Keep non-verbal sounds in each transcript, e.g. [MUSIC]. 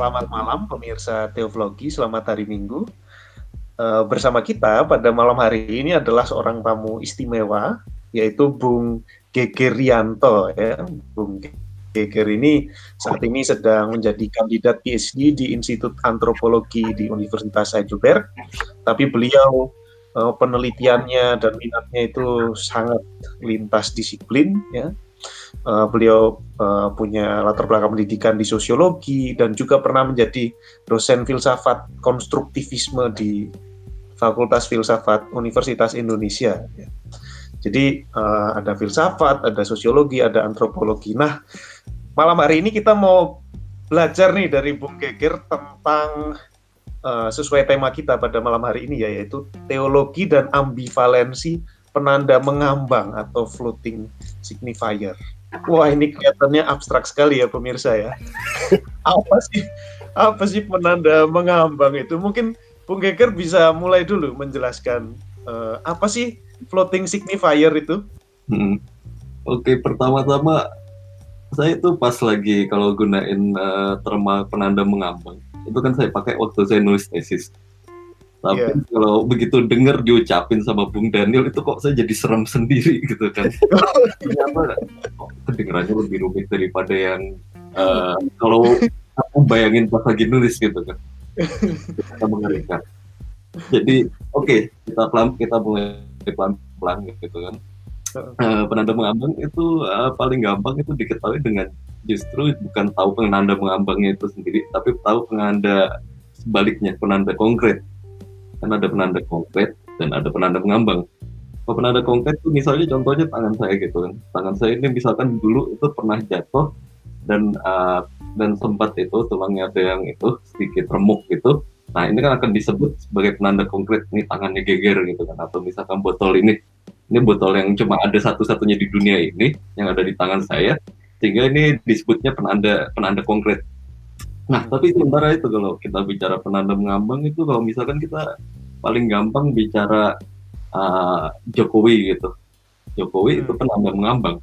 selamat malam pemirsa Teoflogi, selamat hari Minggu. Uh, bersama kita pada malam hari ini adalah seorang tamu istimewa, yaitu Bung Geger Rianto. Ya. Bung Geger ini saat ini sedang menjadi kandidat PhD di Institut Antropologi di Universitas Heidelberg, tapi beliau uh, penelitiannya dan minatnya itu sangat lintas disiplin, ya Uh, beliau uh, punya latar belakang pendidikan di sosiologi dan juga pernah menjadi dosen filsafat konstruktivisme di Fakultas Filsafat Universitas Indonesia. Jadi uh, ada filsafat, ada sosiologi, ada antropologi. Nah, malam hari ini kita mau belajar nih dari Bung Geger tentang uh, sesuai tema kita pada malam hari ini ya, yaitu teologi dan ambivalensi penanda mengambang atau floating signifier. Wah ini kelihatannya abstrak sekali ya pemirsa ya. [LAUGHS] apa sih apa sih penanda mengambang itu? Mungkin Bung Geger bisa mulai dulu menjelaskan uh, apa sih floating signifier itu? Hmm. Oke, pertama-tama saya itu pas lagi kalau gunain uh, terma penanda mengambang itu kan saya pakai waktu saya nulis tesis. Tapi yeah. kalau begitu dengar diucapin sama Bung Daniel itu kok saya jadi serem sendiri gitu kan. [LAUGHS] Ternyata kedengarannya lebih rumit daripada yang uh, kalau aku bayangin pas lagi nulis gitu kan. Kita mengerikan. Jadi oke okay, kita pelan kita mulai pelan pelan gitu kan. Uh, penanda mengambang itu uh, paling gampang itu diketahui dengan justru bukan tahu penanda mengambangnya itu sendiri, tapi tahu penanda sebaliknya penanda konkret kan ada penanda konkret dan ada penanda mengambang kalau penanda konkret itu misalnya contohnya tangan saya gitu kan. Tangan saya ini misalkan dulu itu pernah jatuh dan uh, dan sempat itu tulangnya ada yang itu sedikit remuk gitu. Nah ini kan akan disebut sebagai penanda konkret. Ini tangannya geger gitu kan. Atau misalkan botol ini. Ini botol yang cuma ada satu-satunya di dunia ini yang ada di tangan saya sehingga ini disebutnya penanda penanda konkret Nah, tapi sementara itu kalau kita bicara penanda mengambang itu kalau misalkan kita paling gampang bicara uh, Jokowi gitu. Jokowi hmm. itu penanda mengambang.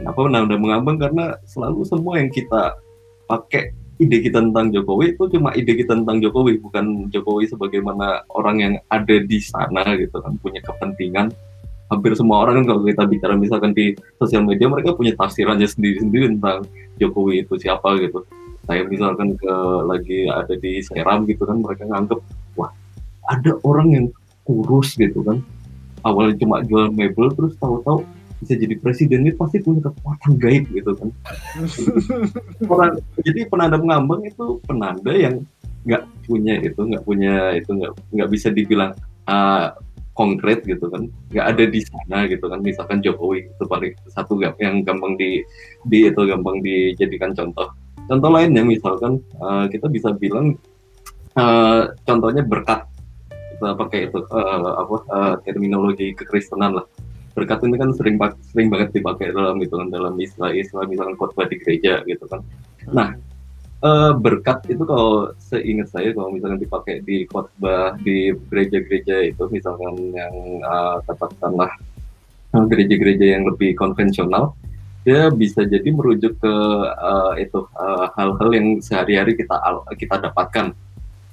Kenapa penanda mengambang? Karena selalu semua yang kita pakai ide kita tentang Jokowi itu cuma ide kita tentang Jokowi, bukan Jokowi sebagaimana orang yang ada di sana gitu kan punya kepentingan. Hampir semua orang kan kalau kita bicara misalkan di sosial media mereka punya tafsirannya sendiri-sendiri tentang Jokowi itu siapa gitu saya misalkan ke lagi ada di Seram gitu kan mereka nganggep wah ada orang yang kurus gitu kan. Awalnya cuma jual mebel terus tahu-tahu bisa jadi presiden itu pasti punya kekuatan gaib gitu kan. [LAUGHS] Orang jadi penanda mengambang itu penanda yang nggak punya itu nggak punya itu nggak nggak bisa dibilang uh, konkret gitu kan. Nggak ada di sana gitu kan. Misalkan Jokowi itu paling satu yang gampang di di itu gampang dijadikan contoh Contoh lainnya misalkan uh, kita bisa bilang uh, contohnya berkat kita pakai itu uh, apa uh, terminologi kekristenan lah. Berkat ini kan sering sering banget dipakai dalam itu kan dalam istilah-istilah misalkan khotbah di gereja gitu kan. Nah, uh, berkat itu kalau seingat saya kalau misalkan dipakai di khotbah di gereja-gereja itu misalkan yang uh, katakanlah gereja-gereja yang lebih konvensional dia bisa jadi merujuk ke uh, itu eh, hal-hal uh, yang sehari-hari kita kita dapatkan.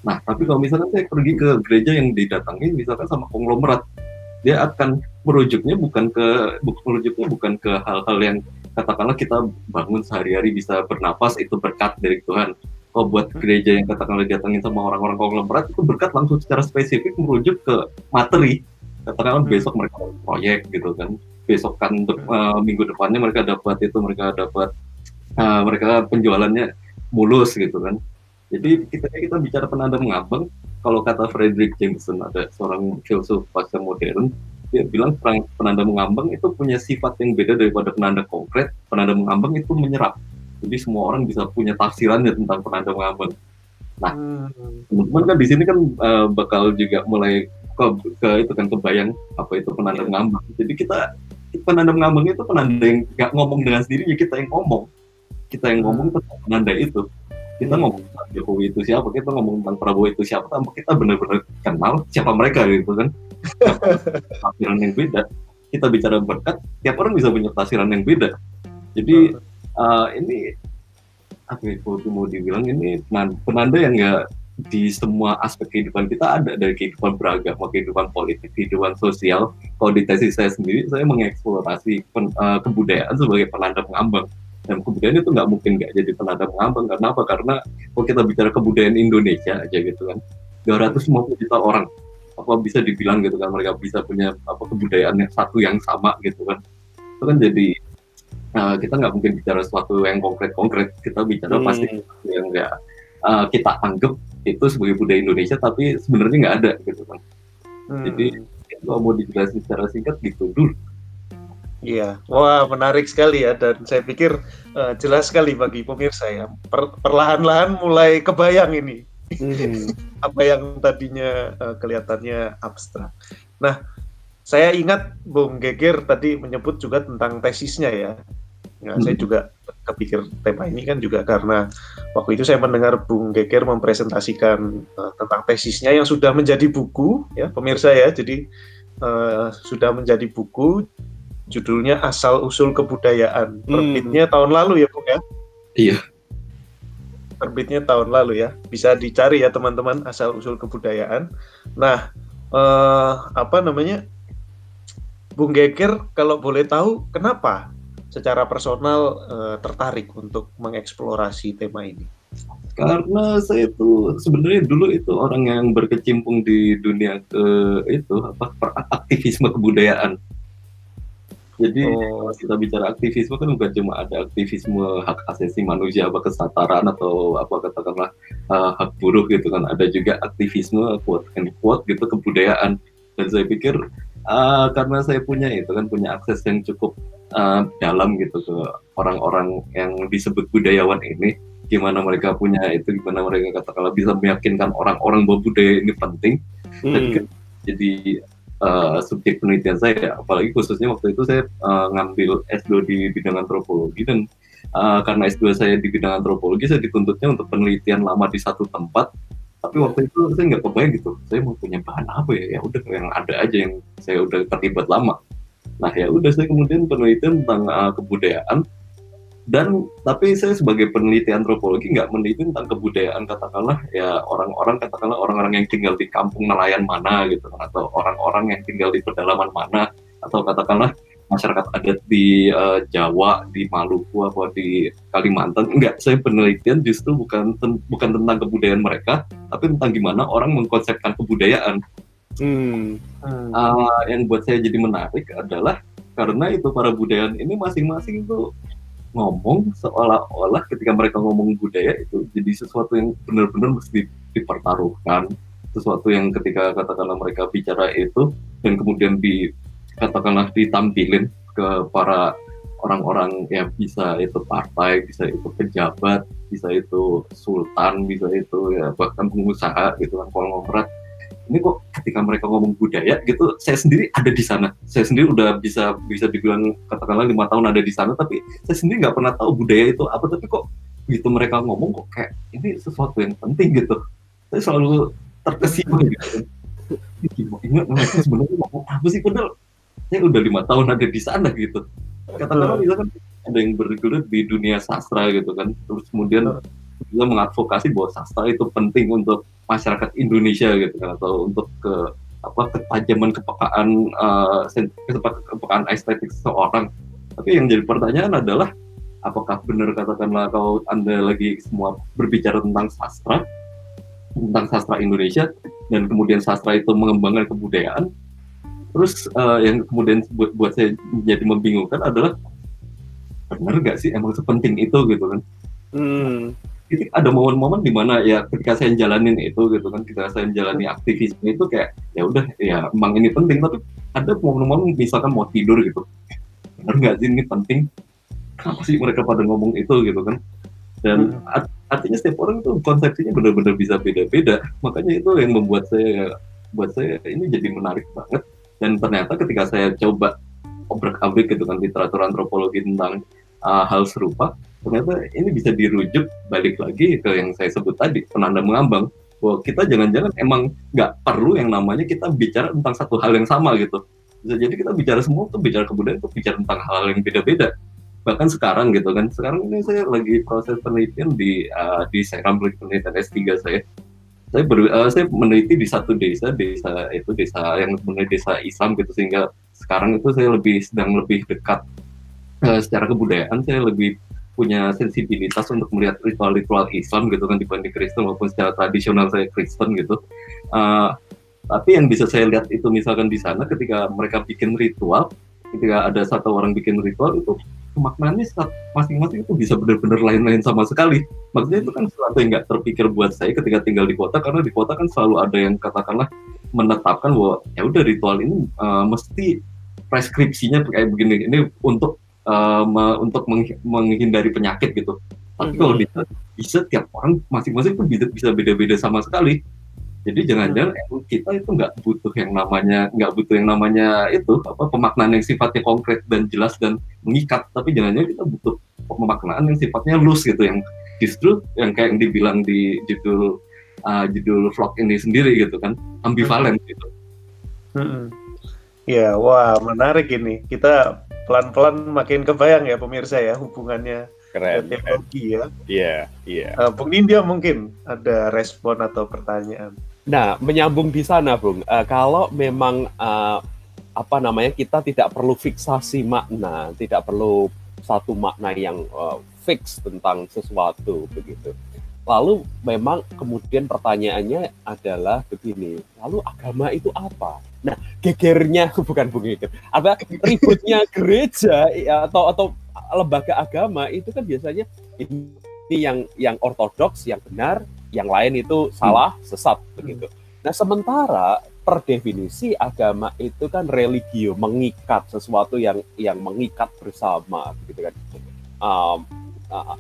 Nah, tapi kalau misalkan saya pergi ke gereja yang didatangi misalkan sama konglomerat, dia akan merujuknya bukan ke merujuknya bukan ke hal-hal yang katakanlah kita bangun sehari-hari bisa bernapas itu berkat dari Tuhan. Kalau buat gereja yang katakanlah didatangin sama orang-orang konglomerat itu berkat langsung secara spesifik merujuk ke materi. Katakanlah hmm. besok mereka proyek gitu kan besokan uh, minggu depannya mereka dapat itu mereka dapat uh, mereka penjualannya mulus gitu kan. Jadi kita kita bicara penanda mengambang kalau kata Frederick Jameson ada seorang filsuf pasca modern dia bilang penanda mengambang itu punya sifat yang beda daripada penanda konkret. Penanda mengambang itu menyerap. Jadi semua orang bisa punya tafsirannya tentang penanda mengambang nah hmm. teman-teman kan di sini kan uh, bakal juga mulai ke, ke itu kan kebayang apa itu penanda mengambang jadi kita penanda mengambang itu penanda yang nggak ngomong dengan sendirinya kita yang ngomong. Kita yang ngomong tentang penanda itu. Kita hmm. ngomong tentang Jokowi itu siapa kita ngomong tentang Prabowo itu siapa tanpa kita benar-benar kenal siapa mereka gitu kan. [LAUGHS] Tafsiran yang beda. Kita bicara berkat tiap orang bisa punya tafsiran yang beda. Jadi uh, ini apa ya mau dibilang ini penanda yang nggak di semua aspek kehidupan kita ada dari kehidupan beragama, kehidupan politik, kehidupan sosial. Kalau di tesis saya sendiri, saya mengeksplorasi pen, uh, kebudayaan sebagai penanda pengambang. Dan kebudayaan itu nggak mungkin nggak jadi penanda pengambang. Karena apa? Karena kalau kita bicara kebudayaan Indonesia aja gitu kan, 250 juta orang apa bisa dibilang gitu kan mereka bisa punya apa kebudayaan yang satu yang sama gitu kan itu kan jadi uh, kita nggak mungkin bicara sesuatu yang konkret-konkret kita bicara hmm. pasti yang nggak uh, kita anggap itu sebagai budaya Indonesia tapi sebenarnya nggak ada gitu kan hmm. jadi kalau mau dijelasin secara singkat gitu dulu Iya, wah menarik sekali ya dan saya pikir uh, jelas sekali bagi pemirsa ya. Per, perlahan-lahan mulai kebayang ini hmm. [LAUGHS] apa yang tadinya uh, kelihatannya abstrak. Nah, saya ingat Bung Geger tadi menyebut juga tentang tesisnya ya. Nah, hmm. saya juga kepikir tema ini kan juga karena waktu itu saya mendengar Bung Geger mempresentasikan uh, tentang tesisnya yang sudah menjadi buku ya pemirsa ya. Jadi uh, sudah menjadi buku judulnya Asal Usul Kebudayaan. Hmm. Terbitnya tahun lalu ya, Bung ya? Iya. Terbitnya tahun lalu ya. Bisa dicari ya teman-teman Asal Usul Kebudayaan. Nah, uh, apa namanya? Bung Geger kalau boleh tahu kenapa secara personal uh, tertarik untuk mengeksplorasi tema ini? Karena saya itu sebenarnya dulu itu orang yang berkecimpung di dunia ke itu apa aktivisme kebudayaan. Jadi oh. kita bicara aktivisme kan bukan cuma ada aktivisme hak asasi manusia, apa kesetaraan atau apa katakanlah uh, hak buruh gitu kan. Ada juga aktivisme quote and quote gitu kebudayaan. Dan saya pikir uh, karena saya punya itu kan punya akses yang cukup uh, dalam gitu ke orang-orang yang disebut budayawan ini. Gimana mereka punya itu gimana mereka katakanlah bisa meyakinkan orang-orang bahwa budaya ini penting. Hmm. dan jadi uh, subjek penelitian saya apalagi khususnya waktu itu saya uh, ngambil S2 di bidang antropologi dan uh, karena S2 saya di bidang antropologi saya dituntutnya untuk penelitian lama di satu tempat tapi waktu itu saya nggak kebayang gitu saya mau punya bahan apa ya? Ya udah yang ada aja yang saya udah terlibat lama. Nah ya udah saya kemudian penelitian tentang uh, kebudayaan. Dan tapi saya sebagai peneliti antropologi nggak meneliti tentang kebudayaan katakanlah ya orang-orang katakanlah orang-orang yang tinggal di kampung nelayan mana gitu atau orang-orang yang tinggal di pedalaman mana atau katakanlah masyarakat adat di uh, Jawa, di Maluku atau di Kalimantan. Enggak, saya penelitian justru bukan ten bukan tentang kebudayaan mereka, tapi tentang gimana orang mengkonsepkan kebudayaan. Hmm. Uh, yang buat saya jadi menarik adalah karena itu para budaya ini masing-masing itu ngomong seolah-olah ketika mereka ngomong budaya itu jadi sesuatu yang benar-benar mesti dipertaruhkan sesuatu yang ketika katakanlah mereka bicara itu dan kemudian di katakanlah ditampilin ke para orang-orang yang bisa itu partai, bisa itu pejabat, bisa itu sultan, bisa itu ya bahkan pengusaha gitu kan konglomerat. Ini kok ketika mereka ngomong budaya gitu saya sendiri ada di sana. Saya sendiri udah bisa bisa dibilang katakanlah lima tahun ada di sana tapi saya sendiri nggak pernah tahu budaya itu apa. Tapi kok gitu mereka ngomong kok kayak ini sesuatu yang penting gitu. Saya selalu terkesima gitu. Mereka sebenarnya ngomong apa sih? Padahal saya udah lima tahun ada di sana gitu. Katakanlah misalkan ada yang bergelut di dunia sastra gitu kan. Terus kemudian juga mengadvokasi bahwa sastra itu penting untuk masyarakat Indonesia gitu kan atau untuk ke apa ketajaman kepekaan uh, kepekaan estetik seseorang. Tapi yang jadi pertanyaan adalah apakah benar katakanlah kalau anda lagi semua berbicara tentang sastra tentang sastra Indonesia dan kemudian sastra itu mengembangkan kebudayaan terus uh, yang kemudian buat, buat saya jadi membingungkan adalah benar nggak sih emang sepenting itu? Gitu kan. Hmm. Itu ada momen-momen di mana ya ketika saya jalanin itu gitu kan ketika saya menjalani aktivisme itu kayak ya udah ya emang ini penting tapi ada momen-momen misalkan mau tidur gitu. Benar nggak sih ini penting? Kenapa sih mereka pada ngomong itu? Gitu kan. Dan hmm. artinya setiap orang itu konsepsinya benar-benar bisa beda-beda. Makanya itu yang membuat saya buat saya ini jadi menarik banget dan ternyata ketika saya coba obrak-abrik gitu kan literatur antropologi tentang uh, hal serupa ternyata ini bisa dirujuk balik lagi ke yang saya sebut tadi penanda mengambang. Bahwa kita jangan-jangan emang nggak perlu yang namanya kita bicara tentang satu hal yang sama gitu. Jadi kita bicara semua tuh bicara kebudayaan tuh bicara tentang hal, yang beda-beda. Bahkan sekarang gitu kan. Sekarang ini saya lagi proses penelitian di uh, di Seram penelitian S3 saya saya ber, uh, saya meneliti di satu desa desa itu desa yang sebenarnya desa Islam gitu sehingga sekarang itu saya lebih sedang lebih dekat uh, secara kebudayaan saya lebih punya sensibilitas untuk melihat ritual-ritual Islam gitu kan dibanding Kristen maupun secara tradisional saya Kristen gitu. Uh, tapi yang bisa saya lihat itu misalkan di sana ketika mereka bikin ritual, ketika ada satu orang bikin ritual itu maknanya masing-masing itu bisa benar-benar lain-lain sama sekali. Maksudnya itu kan sesuatu yang nggak terpikir buat saya ketika tinggal di kota karena di kota kan selalu ada yang katakanlah menetapkan bahwa ya udah ritual ini uh, mesti preskripsinya kayak begini ini untuk uh, untuk menghindari penyakit gitu. Tapi mm-hmm. kalau bisa, bisa tiap orang masing-masing pun bisa beda-beda sama sekali. Jadi jangan-jangan mm-hmm. kita itu nggak butuh yang namanya nggak butuh yang namanya itu apa pemaknaan yang sifatnya konkret dan jelas dan mengikat. Tapi jangan-jangan kita butuh pemaknaan yang sifatnya loose gitu yang justru yang kayak yang dibilang di judul uh, judul vlog ini sendiri gitu kan ambivalen gitu. Hmm. Ya, wah menarik ini. Kita pelan-pelan makin kebayang ya pemirsa ya hubungannya keren teknologi ya. Iya, iya. Uh, Bung Nindya mungkin ada respon atau pertanyaan. Nah, menyambung di sana, Bung. Uh, kalau memang uh, apa namanya kita tidak perlu fiksasi makna, tidak perlu satu makna yang uh, fix tentang sesuatu begitu. Lalu memang kemudian pertanyaannya adalah begini, lalu agama itu apa? Nah, gegernya [LAUGHS] bukan bung geger, apa ributnya [LAUGHS] gereja ya, atau atau lembaga agama itu kan biasanya ini yang yang ortodoks, yang benar, yang lain itu salah, sesat begitu. Nah, sementara per definisi agama itu kan religio, mengikat sesuatu yang yang mengikat bersama gitu kan. Um, uh,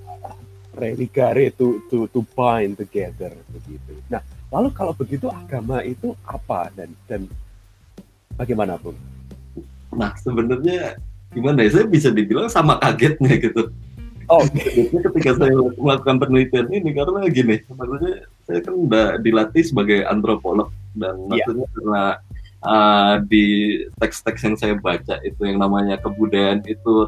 religare to to to bind together begitu. Nah, lalu kalau begitu agama itu apa dan dan bagaimana pun? Nah, sebenarnya gimana ya? Saya bisa dibilang sama kagetnya gitu. Oh, okay. ketika saya melakukan penelitian ini karena gini, maksudnya saya kan udah dilatih sebagai antropolog dan yeah. maksudnya karena uh, di teks-teks yang saya baca itu yang namanya kebudayaan itu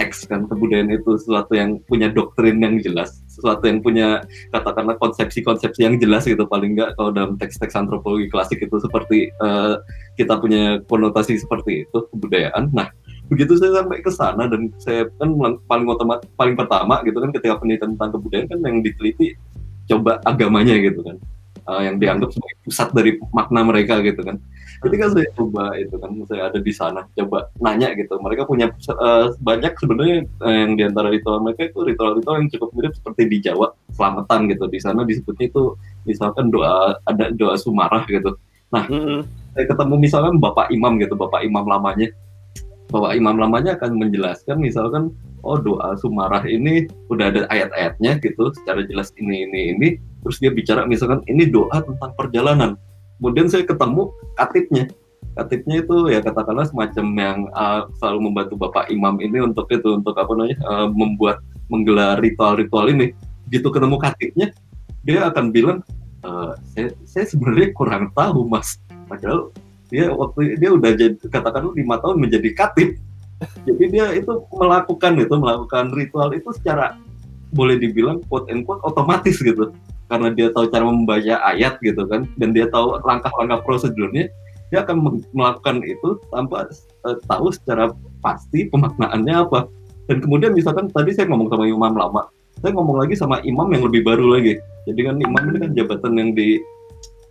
teks kan kebudayaan itu sesuatu yang punya doktrin yang jelas sesuatu yang punya katakanlah konsepsi-konsepsi yang jelas gitu paling enggak kalau dalam teks-teks antropologi klasik itu seperti uh, kita punya konotasi seperti itu kebudayaan nah begitu saya sampai ke sana dan saya kan paling utama paling pertama gitu kan ketika penelitian tentang kebudayaan kan yang diteliti coba agamanya gitu kan. Uh, yang dianggap sebagai pusat dari makna mereka gitu kan. Ketika saya coba itu kan saya ada di sana coba nanya gitu. Mereka punya uh, banyak sebenarnya uh, yang di antara ritual mereka itu ritual-ritual yang cukup mirip seperti di Jawa selamatan gitu. Di sana disebutnya itu misalkan doa ada doa sumarah gitu. Nah mm -hmm. saya ketemu misalkan bapak imam gitu bapak imam lamanya bapak imam lamanya akan menjelaskan misalkan oh doa sumarah ini udah ada ayat-ayatnya gitu secara jelas ini ini ini. Terus dia bicara misalkan ini doa tentang perjalanan. Kemudian saya ketemu katipnya katipnya itu ya katakanlah semacam yang uh, selalu membantu bapak imam ini untuk itu untuk apa namanya uh, membuat menggelar ritual-ritual ini. Gitu ketemu katipnya dia akan bilang uh, saya, saya sebenarnya kurang tahu mas. Padahal dia waktu dia udah jadi katakanlah lima tahun menjadi katip. Jadi dia itu melakukan itu melakukan ritual itu secara boleh dibilang quote and quote otomatis gitu. Karena dia tahu cara membaca ayat gitu kan dan dia tahu langkah-langkah prosedurnya dia akan melakukan itu tanpa uh, tahu secara pasti pemaknaannya apa. Dan kemudian misalkan tadi saya ngomong sama imam lama saya ngomong lagi sama imam yang lebih baru lagi. Jadi kan imam ini kan jabatan yang di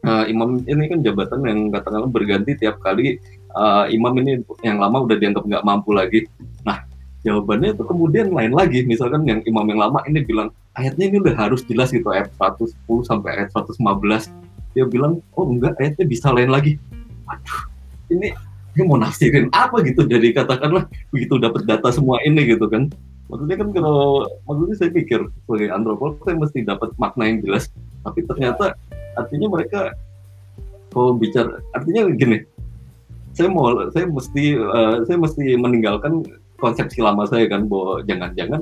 uh, imam ini kan jabatan yang katakanlah berganti tiap kali uh, imam ini yang lama udah dianggap nggak mampu lagi. Nah jawabannya itu kemudian lain lagi. Misalkan yang imam yang lama ini bilang ayatnya ini udah harus jelas gitu ayat 110 sampai ayat 115 dia bilang oh enggak ayatnya bisa lain lagi. Aduh ini ini mau nafsirin apa gitu? Jadi katakanlah begitu dapat data semua ini gitu kan. Maksudnya kan kalau maksudnya saya pikir sebagai antropolog saya mesti dapat makna yang jelas. Tapi ternyata artinya mereka kalau bicara artinya gini saya mau saya mesti uh, saya mesti meninggalkan konsepsi lama saya kan bahwa jangan-jangan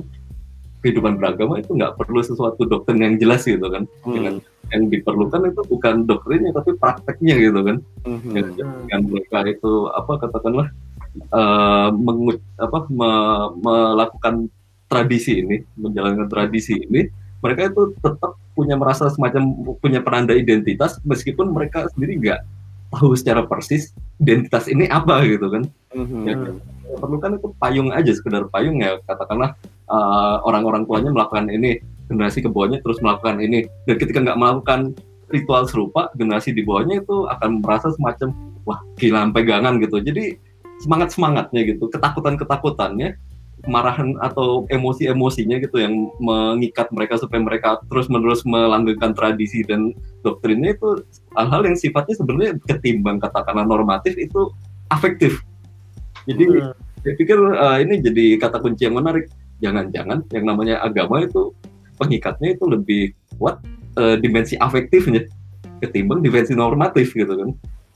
kehidupan beragama itu nggak perlu sesuatu doktrin yang jelas gitu kan hmm. dengan yang diperlukan itu bukan doktrinnya tapi prakteknya gitu kan hmm. dengan mereka itu apa katakanlah uh, mengut, apa, me, melakukan tradisi ini, menjalankan tradisi ini, mereka itu tetap punya merasa semacam punya penanda identitas meskipun mereka sendiri nggak tahu secara persis identitas ini apa gitu kan. Mm-hmm. Ya, perlu kan itu payung aja sekedar payung ya katakanlah uh, orang-orang tuanya melakukan ini generasi ke bawahnya terus melakukan ini dan ketika nggak melakukan ritual serupa generasi di bawahnya itu akan merasa semacam wah gila pegangan gitu jadi semangat semangatnya gitu ketakutan ketakutannya kemarahan atau emosi-emosinya gitu yang mengikat mereka supaya mereka terus-menerus melanggengkan tradisi dan doktrinnya itu hal-hal yang sifatnya sebenarnya ketimbang katakanlah normatif itu afektif. Jadi hmm. saya pikir uh, ini jadi kata kunci yang menarik. Jangan-jangan yang namanya agama itu pengikatnya itu lebih kuat uh, dimensi afektifnya ketimbang dimensi normatif gitu kan.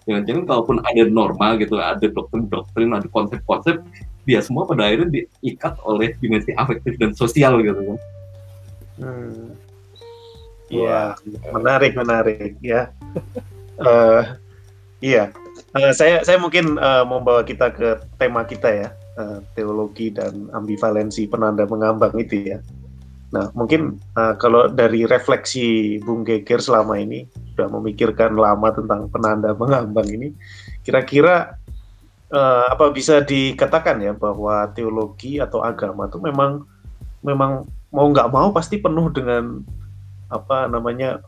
Jangan-jangan kalaupun ada norma gitu, ada doktrin-doktrin, ada konsep-konsep dia semua pada akhirnya diikat oleh dimensi afektif dan sosial gitu kan. Hmm. Iya, menarik menarik ya. uh, [LAUGHS] iya, uh, saya saya mungkin uh, membawa kita ke tema kita ya, uh, teologi dan ambivalensi penanda mengambang itu ya. Nah, mungkin uh, kalau dari refleksi Bung Geger selama ini sudah memikirkan lama tentang penanda mengambang ini, kira-kira uh, apa bisa dikatakan ya bahwa teologi atau agama itu memang memang mau nggak mau pasti penuh dengan apa namanya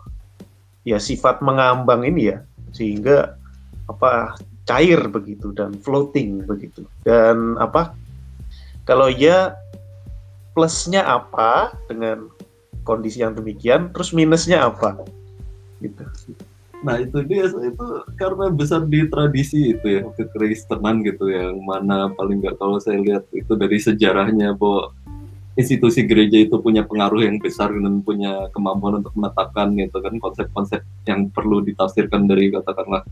ya sifat mengambang ini ya sehingga apa cair begitu dan floating begitu. Dan apa kalau ya plusnya apa dengan kondisi yang demikian terus minusnya apa? Gitu Nah itu dia itu karena besar di tradisi itu ya kekristenan gitu yang mana paling nggak kalau saya lihat itu dari sejarahnya bahwa institusi gereja itu punya pengaruh yang besar dan punya kemampuan untuk menetapkan gitu kan konsep-konsep yang perlu ditafsirkan dari katakanlah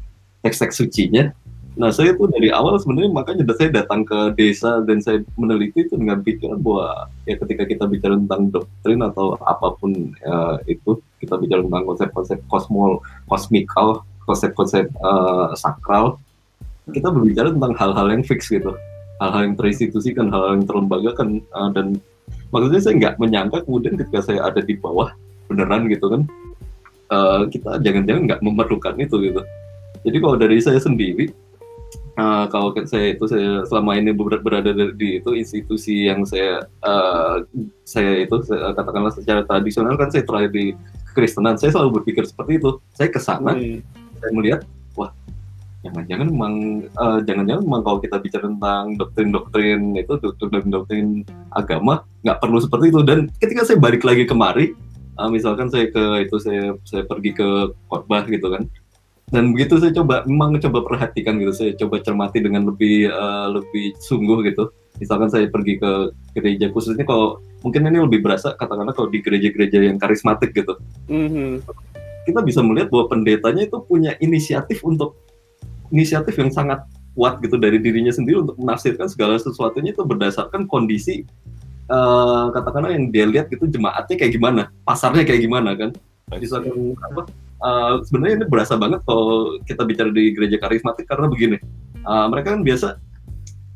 teks-teks sucinya Nah saya tuh dari awal sebenarnya makanya saya datang ke desa dan saya meneliti itu dengan pikiran bahwa ya ketika kita bicara tentang doktrin atau apa pun ya, itu kita bicara tentang konsep-konsep kosmol, kosmikal, konsep-konsep uh, sakral, kita berbicara tentang hal-hal yang fix gitu, hal-hal yang terinstitusikan, hal-hal yang terlembagakan uh, dan maksudnya saya nggak menyangka kemudian ketika saya ada di bawah beneran gitu kan uh, kita jangan-jangan nggak memerlukan itu gitu. Jadi kalau dari saya sendiri uh, kalau saya itu saya selama ini berada di itu institusi yang saya uh, saya itu saya, katakanlah secara tradisional kan saya terakhir di kekristenan saya selalu berpikir seperti itu saya ke sana hmm. saya melihat wah jangan-jangan memang uh, jangan-jangan memang kalau kita bicara tentang doktrin-doktrin itu doktrin-doktrin agama nggak perlu seperti itu dan ketika saya balik lagi kemari uh, misalkan saya ke itu saya saya pergi ke khotbah gitu kan dan begitu saya coba memang coba perhatikan gitu saya coba cermati dengan lebih uh, lebih sungguh gitu. Misalkan saya pergi ke gereja khususnya kalau mungkin ini lebih berasa katakanlah kalau di gereja-gereja yang karismatik gitu. Mm-hmm. kita bisa melihat bahwa pendetanya itu punya inisiatif untuk inisiatif yang sangat kuat gitu dari dirinya sendiri untuk menafsirkan segala sesuatunya itu berdasarkan kondisi uh, katakanlah yang dia lihat gitu jemaatnya kayak gimana pasarnya kayak gimana kan. Misalkan apa uh, sebenarnya ini berasa banget kalau kita bicara di gereja karismatik karena begini. Uh, mereka kan biasa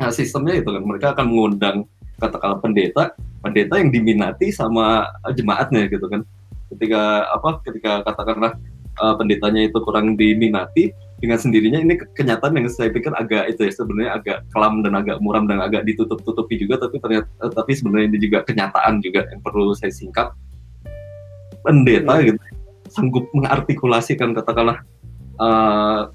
uh, sistemnya itu kan mereka akan mengundang katakanlah pendeta pendeta yang diminati sama jemaatnya gitu kan. Ketika apa ketika katakanlah uh, pendetanya itu kurang diminati dengan sendirinya ini kenyataan yang saya pikir agak itu ya sebenarnya agak kelam dan agak muram dan agak ditutup-tutupi juga tapi ternyata tapi sebenarnya ini juga kenyataan juga yang perlu saya singkat pendeta iya. gitu sanggup mengartikulasikan katakanlah uh,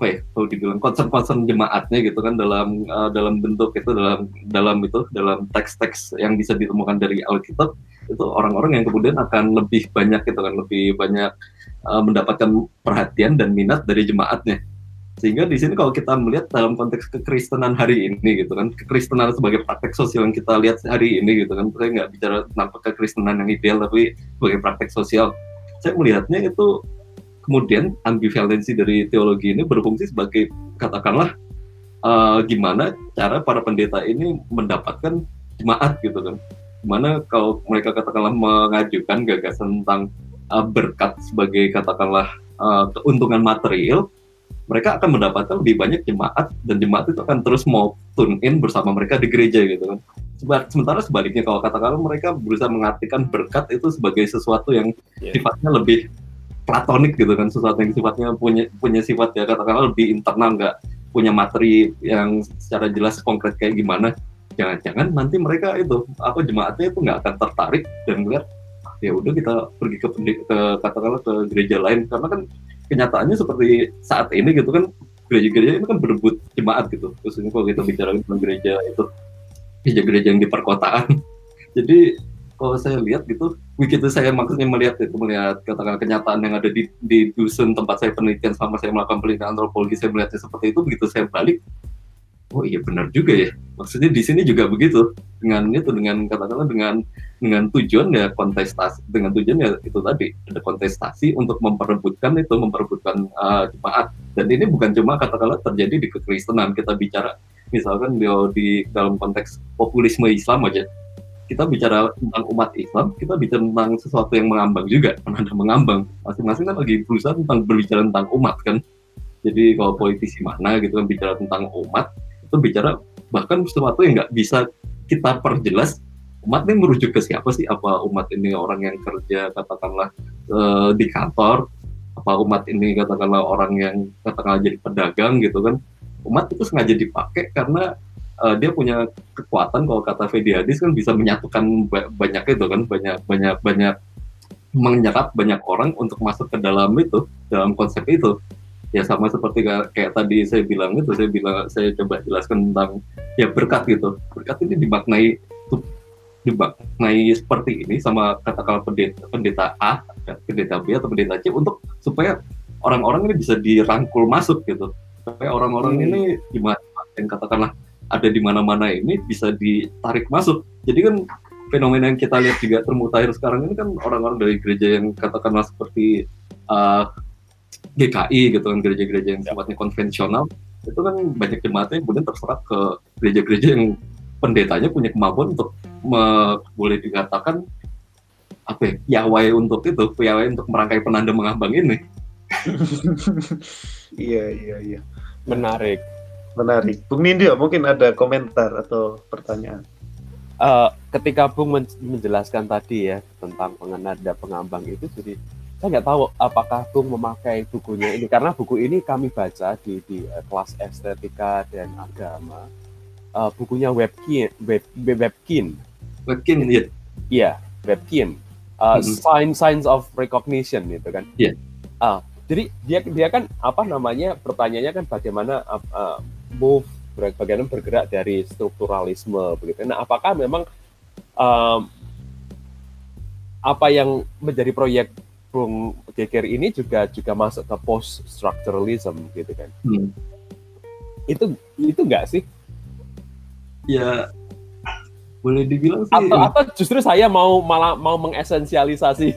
apa ya kalau dibilang concern-concern jemaatnya gitu kan dalam uh, dalam bentuk itu dalam dalam itu dalam teks-teks yang bisa ditemukan dari Alkitab itu orang-orang yang kemudian akan lebih banyak gitu kan lebih banyak uh, mendapatkan perhatian dan minat dari jemaatnya sehingga di sini kalau kita melihat dalam konteks kekristenan hari ini gitu kan kekristenan sebagai praktek sosial yang kita lihat hari ini gitu kan saya nggak bicara tentang kekristenan yang ideal tapi sebagai praktek sosial. Saya melihatnya itu kemudian ambivalensi dari teologi ini berfungsi sebagai katakanlah uh, gimana cara para pendeta ini mendapatkan jemaat gitu kan. Gimana kalau mereka katakanlah mengajukan gagasan tentang uh, berkat sebagai katakanlah uh, keuntungan material mereka akan mendapatkan lebih banyak jemaat dan jemaat itu akan terus mau tune in bersama mereka di gereja gitu kan. Sementara sebaliknya kalau katakanlah mereka berusaha mengartikan berkat itu sebagai sesuatu yang yeah. sifatnya lebih platonik gitu kan, sesuatu yang sifatnya punya punya sifat ya katakanlah lebih internal nggak punya materi yang secara jelas konkret kayak gimana. Jangan-jangan nanti mereka itu apa jemaatnya itu nggak akan tertarik dan melihat ah, ya udah kita pergi ke, ke katakanlah ke gereja lain karena kan kenyataannya seperti saat ini gitu kan gereja-gereja itu kan berebut jemaat gitu. Khususnya kalau kita bicara tentang gereja itu gereja-gereja yang di perkotaan. [LAUGHS] Jadi kalau saya lihat gitu begitu saya maksudnya melihat itu melihat katakan kenyataan yang ada di, di dusun tempat saya penelitian selama saya melakukan penelitian antropologi saya melihatnya seperti itu begitu saya balik oh iya benar juga ya. Maksudnya di sini juga begitu. Dengan itu dengan katakanlah dengan dengan tujuan ya kontestasi dengan tujuan ya itu tadi ada kontestasi untuk memperebutkan itu memperebutkan uh, jemaat dan ini bukan cuma katakanlah terjadi di kekristenan kita bicara misalkan di, di dalam konteks populisme Islam aja kita bicara tentang umat Islam, kita bicara tentang sesuatu yang mengambang juga, penanda mengambang. Masing-masing kan lagi berusaha tentang berbicara tentang umat kan. Jadi kalau politisi mana gitu kan bicara tentang umat, itu bicara bahkan sesuatu yang nggak bisa kita perjelas umat ini merujuk ke siapa sih? Apa umat ini orang yang kerja katakanlah uh, di kantor? Apa umat ini katakanlah orang yang katakanlah jadi pedagang gitu kan? Umat itu sengaja dipakai karena uh, dia punya kekuatan. Kalau kata Fedi Hadis kan bisa menyatukan banyak itu kan? Banyak banyak banyak menyerap banyak orang untuk masuk ke dalam itu dalam konsep itu. Ya sama seperti kayak tadi saya bilang itu saya bilang saya coba jelaskan tentang ya berkat gitu. Berkat ini dimaknai dimaknai seperti ini sama katakanlah pendeta, pendeta A pendeta B atau pendeta C untuk supaya orang-orang ini bisa dirangkul masuk gitu supaya orang-orang hmm. ini gimana yang katakanlah ada di mana-mana ini bisa ditarik masuk jadi kan fenomena yang kita lihat juga termutahir sekarang ini kan orang-orang dari gereja yang katakanlah seperti uh, GKI gitu kan gereja-gereja yang ya. sifatnya konvensional itu kan banyak jemaatnya kemudian terserap ke gereja-gereja yang pendetanya punya kemampuan untuk me, boleh dikatakan apa ya Yahweh untuk itu Yahweh untuk merangkai penanda mengambang ini. [LAUGHS] Iya iya iya. Menarik. Menarik. Bung Nindyo mungkin ada komentar atau pertanyaan? Uh, ketika Bung menjelaskan tadi ya tentang penanda pengambang itu jadi saya nggak tahu apakah Bung memakai bukunya ini. Karena buku ini kami baca di di uh, kelas estetika dan agama uh, bukunya Webkin Web, Webkin Webkin ya iya Webkin uh. Sign Signs of Recognition gitu kan iya yeah. uh, jadi dia dia kan apa namanya pertanyaannya kan bagaimana uh, move bagaimana bergerak dari strukturalisme begitu nah apakah memang um, apa yang menjadi proyek Bung Geger ini juga juga masuk ke post structuralism gitu kan. Hmm. Itu itu enggak sih? Ya boleh dibilang sih. Atau, atau justru saya mau malah mau mengesensialisasi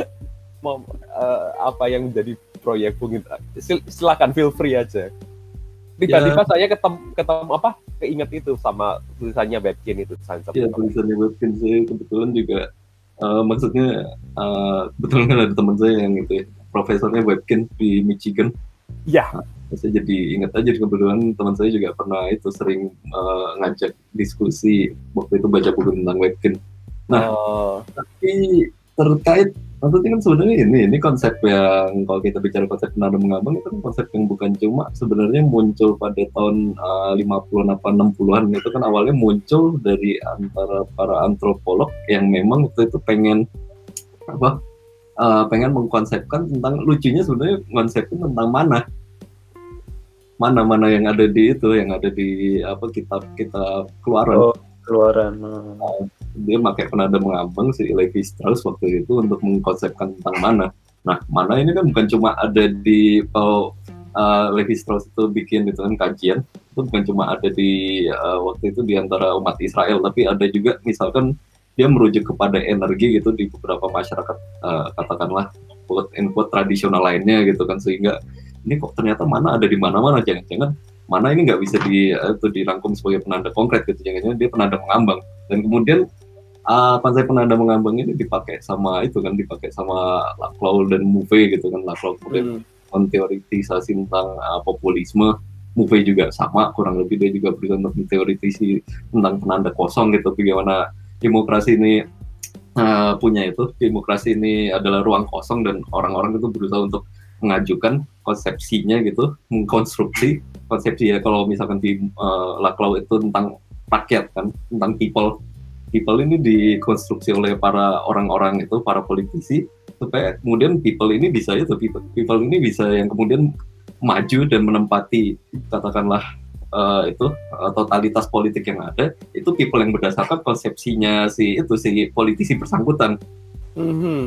[LAUGHS] mau uh, apa yang menjadi proyek Bung Sil silakan feel free aja. Tiba-tiba ya. saya ketemu ketemu apa keinget itu sama tulisannya Webkin itu. Iya tulisannya Webkin saya kebetulan juga uh, maksudnya uh, betul kan ada teman saya yang itu ya, profesornya Webkin di Michigan. Iya. Saya jadi ingat aja kebetulan teman saya juga pernah itu sering uh, ngajak diskusi waktu itu baca buku tentang Webkin. Nah, uh. tapi terkait maksudnya kan sebenarnya ini ini konsep yang kalau kita bicara konsep penanda mengambang itu kan konsep yang bukan cuma sebenarnya muncul pada tahun uh, 50-an apa 60-an itu kan awalnya muncul dari antara para antropolog yang memang waktu itu pengen apa uh, pengen mengkonsepkan tentang lucunya sebenarnya konsepnya tentang mana mana-mana yang ada di itu yang ada di apa kitab kitab keluaran oh, keluaran oh dia pakai penada mengambang si Levi Strauss waktu itu untuk mengkonsepkan tentang mana. Nah, mana ini kan bukan cuma ada di oh, uh, Levi Strauss itu bikin itu kan kajian, itu bukan cuma ada di uh, waktu itu di antara umat Israel, tapi ada juga misalkan dia merujuk kepada energi gitu di beberapa masyarakat uh, katakanlah quote quote tradisional lainnya gitu kan sehingga ini kok ternyata mana ada di mana-mana jangan-jangan mana ini nggak bisa di itu dirangkum sebagai penanda konkret gitu. Jangan-jangan dia penanda mengambang. Dan kemudian uh, konsep penanda mengambang ini dipakai sama itu kan dipakai sama Laclau dan Mouvet gitu kan. Laclau kemudian hmm. menteoritisasi tentang uh, populisme. Movie juga sama kurang lebih dia juga berusaha untuk tentang penanda kosong gitu. Bagaimana demokrasi ini uh, punya itu. Demokrasi ini adalah ruang kosong dan orang-orang itu berusaha untuk mengajukan konsepsinya gitu mengkonstruksi konsepsi ya. Kalau misalkan di uh, Laklau itu tentang rakyat kan tentang people. People ini dikonstruksi oleh para orang-orang itu para politisi supaya kemudian people ini bisa itu people, people ini bisa yang kemudian maju dan menempati katakanlah uh, itu uh, totalitas politik yang ada. Itu people yang berdasarkan konsepsinya si itu si politisi bersangkutan. Mm-hmm.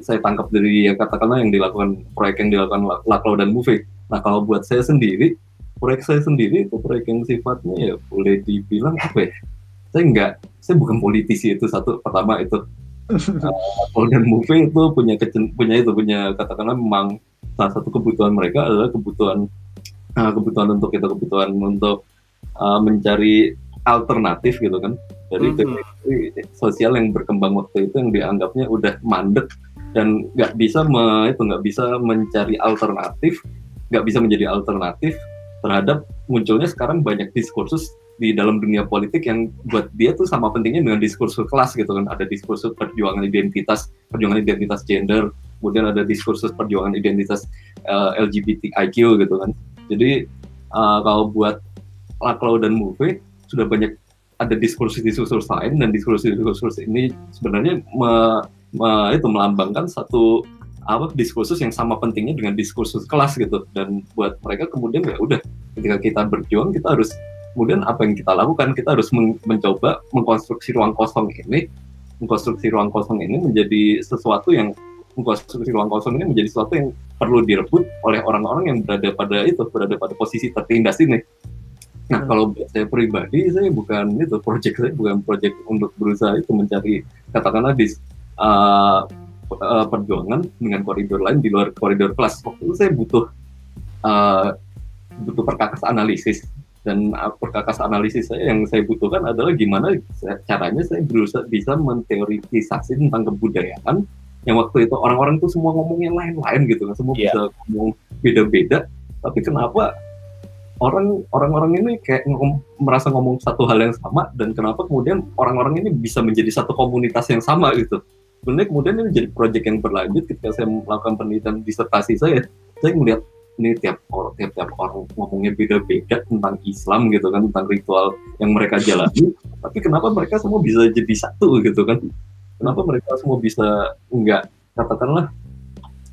Saya tangkap dari ya katakanlah yang dilakukan proyek yang dilakukan Laklo dan Movie. Nah kalau buat saya sendiri proyek saya sendiri itu proyek yang sifatnya ya boleh dibilang apa ya? Saya enggak, saya bukan politisi itu satu pertama itu [LAUGHS] uh, dan movie itu punya kecen, punya itu punya katakanlah memang salah satu kebutuhan mereka adalah kebutuhan uh, kebutuhan untuk itu kebutuhan untuk uh, mencari alternatif gitu kan dari mm -hmm. sosial yang berkembang waktu itu yang dianggapnya udah mandek dan nggak bisa me, itu nggak bisa mencari alternatif nggak bisa menjadi alternatif terhadap munculnya sekarang banyak diskursus di dalam dunia politik yang buat dia tuh sama pentingnya dengan diskursus kelas gitu kan ada diskursus perjuangan identitas perjuangan identitas gender kemudian ada diskursus perjuangan identitas uh, eh, LGBTIQ gitu kan jadi uh, kalau buat Laklau dan Move sudah banyak ada diskursus-diskursus lain dan diskursus-diskursus ini sebenarnya me, me, itu melambangkan satu apa diskursus yang sama pentingnya dengan diskursus kelas gitu. Dan buat mereka kemudian ya udah ketika kita berjuang kita harus kemudian apa yang kita lakukan kita harus men mencoba mengkonstruksi ruang kosong ini. Mengkonstruksi ruang kosong ini menjadi sesuatu yang mengkonstruksi ruang kosong ini menjadi sesuatu yang perlu direbut oleh orang-orang yang berada pada itu berada pada posisi tertindas ini nah hmm. kalau buat saya pribadi saya bukan itu project saya bukan project untuk berusaha itu mencari katakanlah di uh, uh, perjuangan dengan koridor lain di luar koridor kelas waktu itu saya butuh uh, butuh perkakas analisis dan perkakas analisis saya yang saya butuhkan adalah gimana caranya saya berusaha bisa menteoritisasi tentang kebudayaan yang waktu itu orang-orang itu semua ngomongnya lain-lain gitu kan semua yeah. bisa ngomong beda-beda tapi kenapa orang orang-orang ini kayak ngom, merasa ngomong satu hal yang sama dan kenapa kemudian orang-orang ini bisa menjadi satu komunitas yang sama gitu. Sebenarnya kemudian ini jadi proyek yang berlanjut ketika saya melakukan penelitian disertasi saya. Saya melihat ini tiap orang tiap tiap orang ngomongnya beda-beda tentang Islam gitu kan tentang ritual yang mereka jalani. [LAUGHS] Tapi kenapa mereka semua bisa jadi satu gitu kan? Kenapa mereka semua bisa enggak katakanlah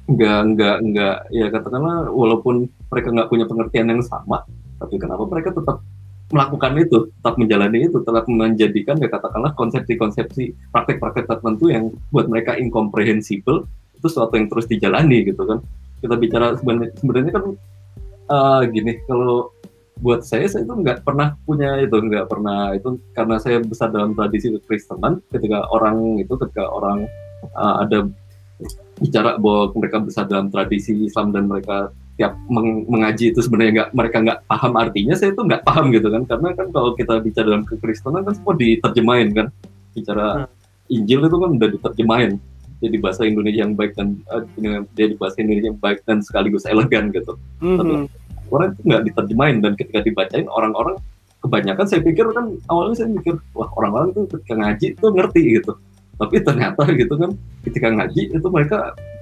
enggak enggak enggak ya katakanlah walaupun mereka nggak punya pengertian yang sama tapi kenapa mereka tetap melakukan itu tetap menjalani itu tetap menjadikan ya katakanlah konsepsi-konsepsi praktek-praktek tertentu yang buat mereka incomprehensible itu sesuatu yang terus dijalani gitu kan. Kita bicara sebenarnya sebenarnya kan uh, gini kalau buat saya saya itu nggak pernah punya itu nggak pernah itu karena saya besar dalam tradisi kekristenan ketika orang itu ketika orang uh, ada bicara bahwa mereka besar dalam tradisi Islam dan mereka tiap meng mengaji itu sebenarnya nggak mereka nggak paham artinya saya itu nggak paham gitu kan karena kan kalau kita bicara dalam kekristenan kan semua diterjemahin kan bicara hmm. Injil itu kan udah diterjemahin jadi bahasa Indonesia yang baik dan uh, jadi bahasa Indonesia yang baik dan sekaligus elegan gitu. Mm-hmm. Tapi orang itu nggak diterjemahin dan ketika dibacain orang-orang kebanyakan saya pikir kan awalnya saya mikir wah orang-orang itu ketika ngaji itu ngerti gitu. Tapi ternyata gitu kan ketika ngaji itu mereka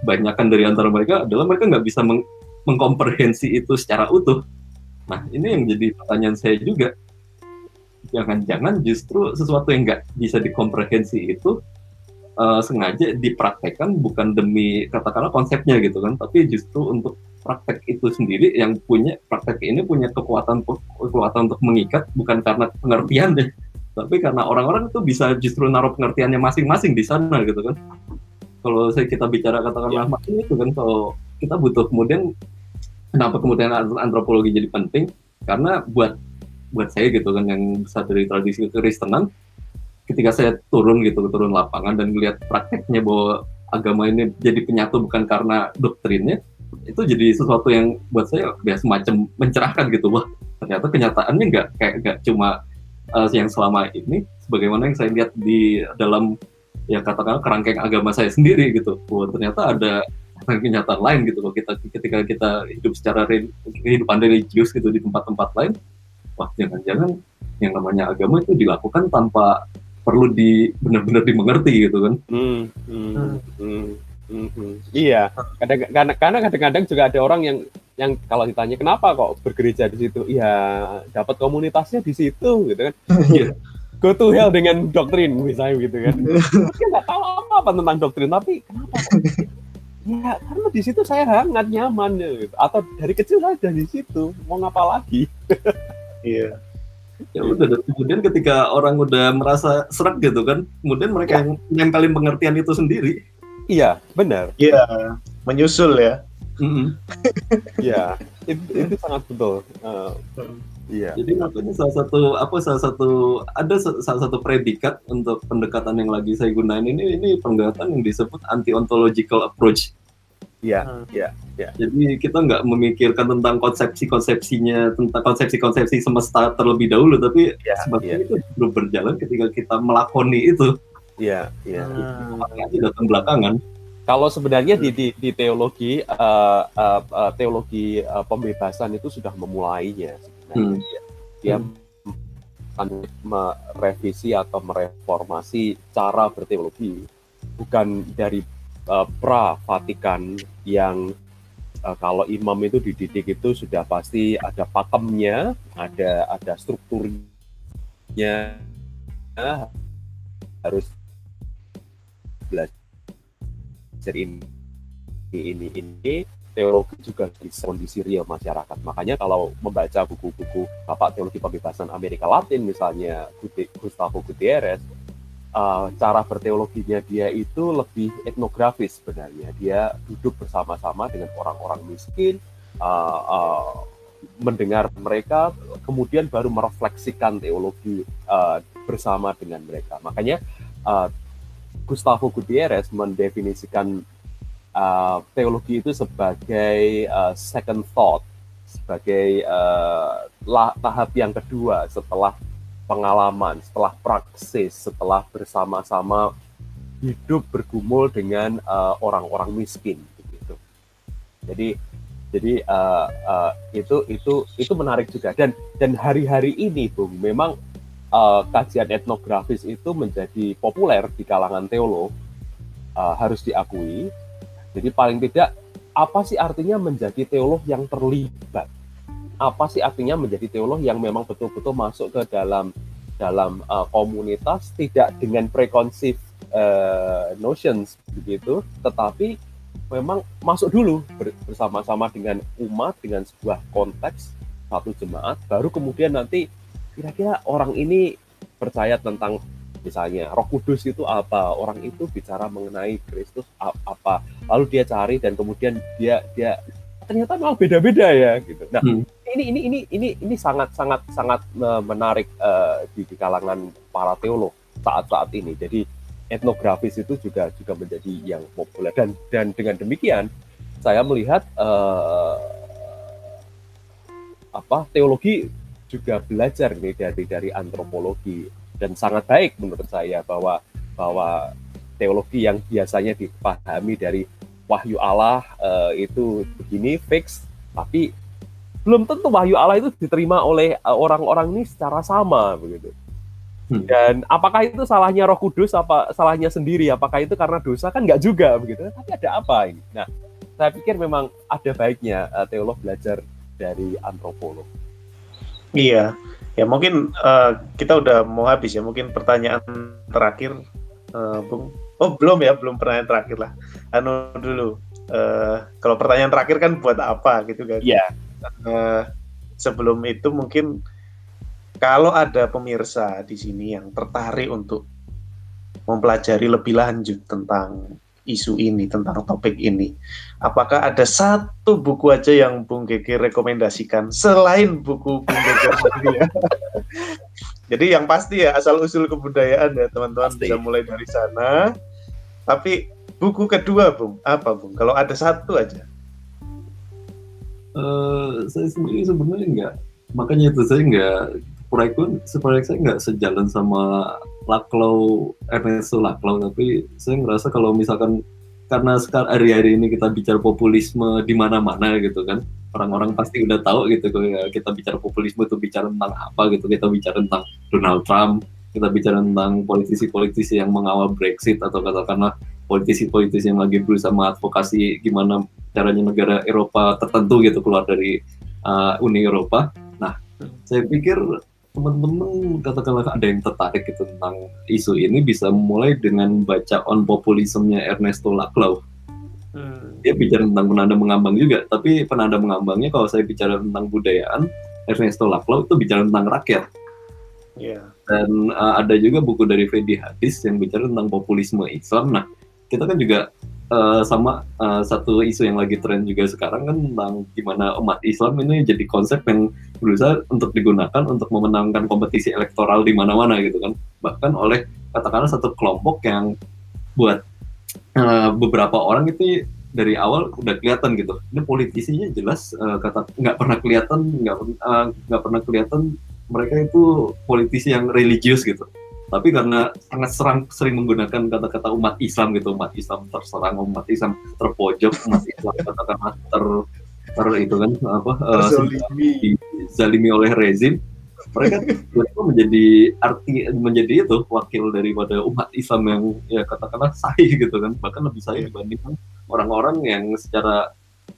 banyakkan dari antara mereka adalah mereka nggak bisa meng- mengkomprehensi itu secara utuh. Nah ini yang jadi pertanyaan saya juga jangan-jangan justru sesuatu yang nggak bisa dikomprehensi itu uh, sengaja dipraktekkan bukan demi katakanlah konsepnya gitu kan, tapi justru untuk praktek itu sendiri yang punya praktek ini punya kekuatan kekuatan untuk mengikat bukan karena pengertian deh, tapi karena orang-orang itu bisa justru naruh pengertiannya masing-masing di sana gitu kan. Kalau saya kita bicara katakanlah ya. itu kan kalau kita butuh kemudian kenapa kemudian antropologi jadi penting? Karena buat buat saya gitu kan yang besar dari tradisi kekristenan ketika saya turun gitu turun lapangan dan melihat prakteknya bahwa agama ini jadi penyatu bukan karena doktrinnya itu jadi sesuatu yang buat saya ya semacam mencerahkan gitu. Wah ternyata kenyataannya nggak kayak nggak cuma uh, yang selama ini sebagaimana yang saya lihat di dalam ya katakan kerangkeng agama saya sendiri gitu. Bahwa ternyata ada kenyataan lain gitu kalau kita ketika kita hidup secara kehidupan religius gitu di tempat-tempat lain wah jangan-jangan yang namanya agama itu dilakukan tanpa perlu di benar-benar dimengerti gitu kan hmm, hmm, hmm, hmm, hmm. hmm. iya kadang karena karena kadang-kadang juga ada orang yang yang kalau ditanya kenapa kok bergereja di situ iya dapat komunitasnya di situ gitu kan [LAUGHS] iya. go to hell dengan doktrin misalnya gitu kan [LAUGHS] dia nggak tahu apa apa tentang doktrin tapi kenapa ya karena di situ saya hangat nyaman gitu. atau dari kecil saya ada di situ mau ngapa lagi [LAUGHS] iya ya udah kemudian ketika orang udah merasa serak gitu kan kemudian mereka ya. yang nempelin pengertian itu sendiri iya benar iya menyusul ya Iya, mm -hmm. itu, itu sangat betul. Uh, Iya. Jadi makanya salah satu apa salah satu ada salah satu predikat untuk pendekatan yang lagi saya gunain ini ini pendekatan yang disebut anti ontological approach. Iya, hmm. iya, iya. Jadi kita nggak memikirkan tentang konsepsi-konsepsinya, tentang konsepsi-konsepsi semesta terlebih dahulu, tapi ya, sebetulnya ya. itu belum berjalan ketika kita melakoni itu. Iya, iya. Hmm. datang belakangan. Kalau sebenarnya di, di, di teologi uh, uh, uh, teologi uh, pembebasan itu sudah memulainya hmm. dia, dia hmm. akan merevisi atau mereformasi cara berteologi bukan dari uh, pra Vatikan yang uh, kalau imam itu dididik itu sudah pasti ada pakemnya, ada ada strukturnya harus belajar ini ini ini teologi juga di kondisi real masyarakat. Makanya kalau membaca buku-buku Bapak Teologi Pembebasan Amerika Latin misalnya Gustavo Gutierrez, uh, cara berteologinya dia itu lebih etnografis sebenarnya. Dia duduk bersama-sama dengan orang-orang miskin, uh, uh, mendengar mereka, kemudian baru merefleksikan teologi uh, bersama dengan mereka. Makanya uh, Gustavo Gutierrez mendefinisikan uh, teologi itu sebagai uh, second thought, sebagai uh, tahap yang kedua setelah pengalaman, setelah praksis, setelah bersama-sama hidup bergumul dengan orang-orang uh, miskin. Gitu. Jadi jadi uh, uh, itu itu itu menarik juga dan dan hari-hari ini bung memang uh, kajian etnografis itu menjadi populer di kalangan teolog uh, harus diakui jadi paling tidak apa sih artinya menjadi teolog yang terlibat? Apa sih artinya menjadi teolog yang memang betul-betul masuk ke dalam dalam uh, komunitas? Tidak dengan preconceived uh, notions begitu, tetapi memang masuk dulu bersama-sama dengan umat dengan sebuah konteks satu jemaat, baru kemudian nanti kira-kira orang ini percaya tentang misalnya Roh Kudus itu apa? Orang itu bicara mengenai Kristus apa. Lalu dia cari dan kemudian dia dia ternyata malah beda-beda ya gitu. Nah hmm. ini ini ini ini ini sangat sangat sangat menarik uh, di, di kalangan para teolog saat-saat ini. Jadi etnografis itu juga juga menjadi yang populer. Dan dan dengan demikian saya melihat uh, apa teologi juga belajar nih dari dari antropologi dan sangat baik menurut saya bahwa bahwa teologi yang biasanya dipahami dari wahyu Allah uh, itu begini fix tapi belum tentu wahyu Allah itu diterima oleh uh, orang-orang ini secara sama begitu. Hmm. Dan apakah itu salahnya Roh Kudus apa salahnya sendiri? Apakah itu karena dosa kan nggak juga begitu. Tapi ada apa ini? Nah, saya pikir memang ada baiknya uh, teolog belajar dari antropolog. Iya, ya mungkin uh, kita udah mau habis ya. Mungkin pertanyaan terakhir uh, bung. Oh belum ya belum pertanyaan terakhir lah. Anu dulu uh, kalau pertanyaan terakhir kan buat apa gitu kan? Iya. uh, sebelum itu mungkin kalau ada pemirsa di sini yang tertarik untuk mempelajari lebih lanjut tentang isu ini, tentang topik ini. Apakah ada satu buku aja yang Bung Gege rekomendasikan selain buku Bung Gege ya? [LAUGHS] Jadi yang pasti ya asal usul kebudayaan ya teman-teman bisa mulai dari sana. Tapi buku kedua Bung, apa Bung? Kalau ada satu aja. Uh, saya sendiri sebenarnya enggak. Makanya itu saya enggak proyek pun proyek saya nggak sejalan sama Laklau Ernesto Laklau tapi saya ngerasa kalau misalkan karena sekarang hari-hari ini kita bicara populisme di mana-mana gitu kan orang-orang pasti udah tahu gitu kalau kita bicara populisme itu bicara tentang apa gitu kita bicara tentang Donald Trump kita bicara tentang politisi-politisi yang mengawal Brexit atau katakanlah politisi-politisi yang lagi berusaha mengadvokasi gimana caranya negara Eropa tertentu gitu keluar dari uh, Uni Eropa. Nah, saya pikir teman-teman katakanlah ada yang tertarik gitu tentang isu ini bisa mulai dengan baca on populismenya Ernesto Laclau. Hmm. Dia bicara tentang penanda mengambang juga, tapi penanda mengambangnya kalau saya bicara tentang budayaan, Ernesto Laclau itu bicara tentang rakyat. Yeah. Dan uh, ada juga buku dari Fedi Hadis yang bicara tentang populisme Islam. Nah, kita kan juga uh, sama uh, satu isu yang lagi tren juga sekarang kan tentang gimana umat Islam ini jadi konsep yang berusaha untuk digunakan untuk memenangkan kompetisi elektoral di mana-mana gitu kan. Bahkan oleh katakanlah satu kelompok yang buat uh, beberapa orang itu dari awal udah kelihatan gitu. Ini politisinya jelas uh, kata nggak pernah kelihatan nggak nggak pernah kelihatan mereka itu politisi yang religius gitu tapi karena sangat serang, sering menggunakan kata-kata umat Islam gitu umat Islam terserang umat Islam terpojok umat Islam katakanlah [LAUGHS] ter ter itu kan apa uh, zalimi oleh rezim. Mereka itu menjadi arti menjadi itu wakil daripada umat Islam yang ya katakanlah sahih gitu kan. Bahkan lebih sahih dibandingkan orang-orang yang secara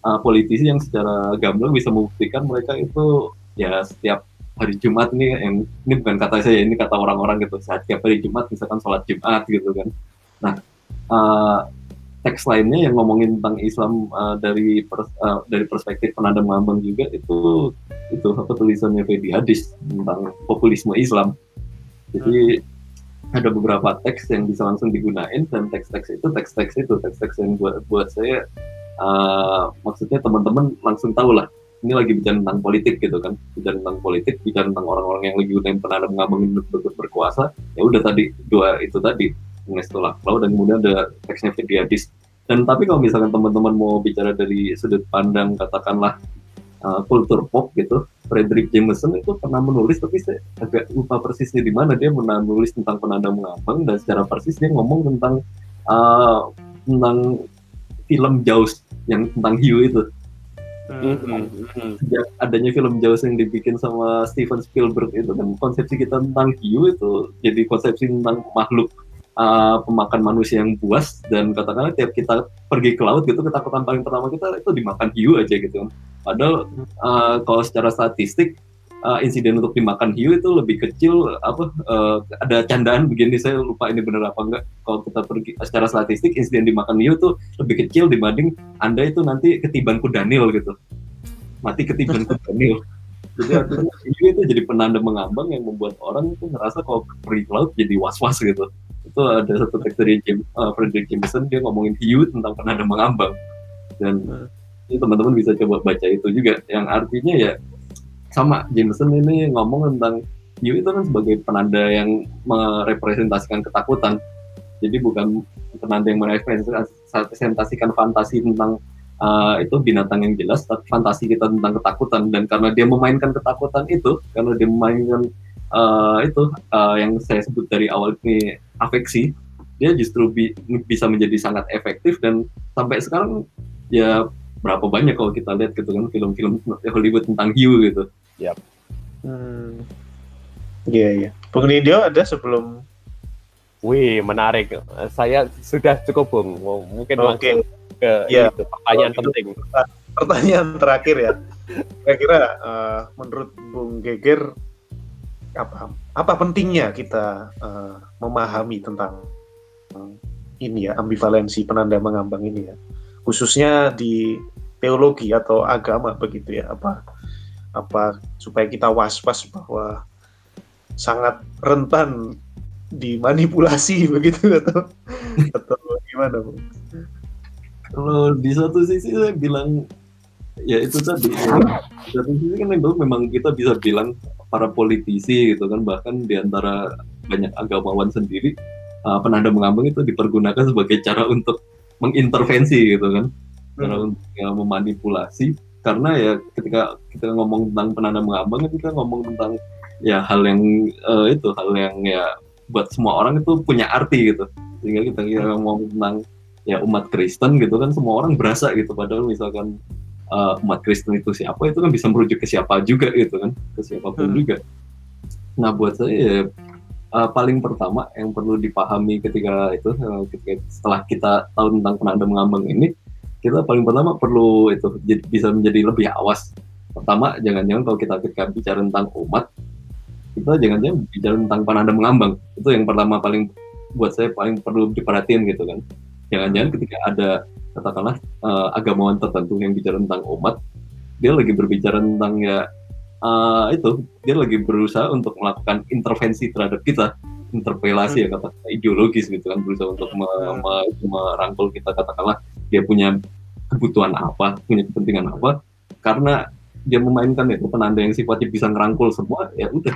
uh, politisi yang secara gamblang bisa membuktikan mereka itu ya setiap hari Jumat ini yang ini bukan kata saya ini kata orang-orang gitu. Saat tiap hari Jumat misalkan sholat Jumat gitu kan. Nah uh, teks lainnya yang ngomongin tentang Islam uh, dari pers uh, dari perspektif penanda mengambang juga itu itu apa tulisannya Fedi Hadis tentang populisme Islam. Jadi hmm. ada beberapa teks yang bisa langsung digunain dan teks-teks itu teks-teks itu teks-teks yang buat buat saya uh, maksudnya teman-teman langsung tahu lah ini lagi bicara tentang politik gitu kan. Bicara tentang politik bicara tentang orang-orang yang lagi gunain penanda mengambangin ber ber berkuasa ya udah tadi dua itu tadi setelah lalu dan kemudian ada teksnya Fidiadis dan tapi kalau misalkan teman-teman mau bicara dari sudut pandang katakanlah uh, kultur pop gitu Frederick Jameson itu pernah menulis tapi saya agak lupa persisnya di mana dia menulis tentang penanda mengambang dan secara persis dia ngomong tentang uh, tentang film Jaws yang tentang hiu itu Mm-hmm. Sejak adanya film Jaws yang dibikin sama Steven Spielberg itu kan konsepsi kita tentang hiu itu jadi konsepsi tentang makhluk uh, pemakan manusia yang buas dan katakanlah tiap kita pergi ke laut gitu ketakutan paling pertama kita itu dimakan hiu aja gitu. Padahal uh, kalau secara statistik uh, insiden untuk dimakan hiu itu lebih kecil apa uh, ada candaan begini saya lupa ini benar apa enggak. Kalau kita pergi secara statistik insiden dimakan hiu itu lebih kecil dibanding anda itu nanti ketiban kudanil gitu. Mati ketiban kudanil [LAUGHS] jadi artinya hiu itu jadi penanda mengambang yang membuat orang itu ngerasa kalau pergi ke laut jadi was-was gitu. Itu ada satu teks dari James, uh, Frederick Jameson dia ngomongin hiu tentang penanda mengambang. Dan hmm. ini teman-teman bisa coba baca itu juga yang artinya ya sama Jameson ini ngomong tentang hiu itu kan sebagai penanda yang merepresentasikan ketakutan jadi bukan penanda yang merepresentasikan fantasi tentang uh, itu binatang yang jelas, tapi fantasi kita tentang ketakutan dan karena dia memainkan ketakutan itu, karena dia memainkan uh, itu uh, yang saya sebut dari awal ini afeksi, dia justru bi bisa menjadi sangat efektif dan sampai sekarang ya berapa banyak kalau kita lihat gitu kan film-film Hollywood tentang hiu gitu. Yap. Hmm. Iya yeah, iya. Yeah. Bung ada sebelum Wih, menarik. Saya sudah cukup, Bung. Mungkin okay. langsung ke ya, itu, pertanyaan oh, penting. Pertanyaan terakhir ya. Kira-kira uh, menurut Bung Geger apa apa pentingnya kita uh, memahami tentang uh, ini ya ambivalensi penanda mengambang ini ya khususnya di teologi atau agama begitu ya apa apa supaya kita was-was bahwa sangat rentan dimanipulasi [LAUGHS] begitu atau atau gimana bu? Kalau di satu sisi saya bilang ya itu tadi ya, di satu sisi kan memang kita bisa bilang para politisi gitu kan bahkan di antara banyak agamawan sendiri uh, penanda mengambang itu dipergunakan sebagai cara untuk mengintervensi gitu kan cara hmm. untuk ya, memanipulasi karena ya ketika kita ngomong tentang penanda mengambang kita ngomong tentang ya hal yang uh, itu hal yang ya buat semua orang itu punya arti gitu. Sehingga kita, kita ngomong tentang ya umat Kristen gitu kan semua orang berasa gitu. Padahal misalkan uh, umat Kristen itu siapa itu kan bisa merujuk ke siapa juga gitu kan ke siapa pun hmm. juga. Nah buat saya ya, uh, paling pertama yang perlu dipahami ketika itu uh, ketika setelah kita tahu tentang penanda mengambang ini kita paling pertama perlu itu bisa menjadi lebih awas. Pertama jangan-jangan kalau kita ketika bicara tentang umat kita jangan-jangan bicara tentang penanda mengambang. Itu yang pertama paling buat saya paling perlu diperhatiin gitu kan. Jangan-jangan ketika ada katakanlah uh, agamawan tertentu yang bicara tentang umat dia lagi berbicara tentang ya uh, itu dia lagi berusaha untuk melakukan intervensi terhadap kita interpelasi ya kata ideologis gitu kan berusaha untuk me, me, merangkul kita katakanlah dia punya kebutuhan apa punya kepentingan apa karena dia memainkan itu penanda yang sifatnya bisa ngerangkul semua ya udah.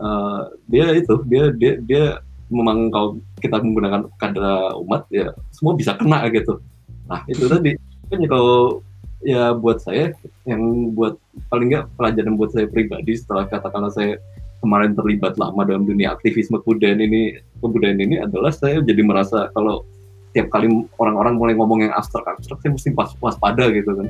Uh, dia itu dia dia dia memang kalau kita menggunakan kata umat ya semua bisa kena gitu. Nah itu tadi. Kan kalau ya buat saya yang buat paling nggak pelajaran buat saya pribadi setelah katakanlah saya kemarin terlibat lama dalam dunia aktivisme kebudayaan ini kebudayaan ini adalah saya jadi merasa kalau tiap kali orang-orang mulai ngomong yang abstrak abstrak saya mesti pas waspada gitu kan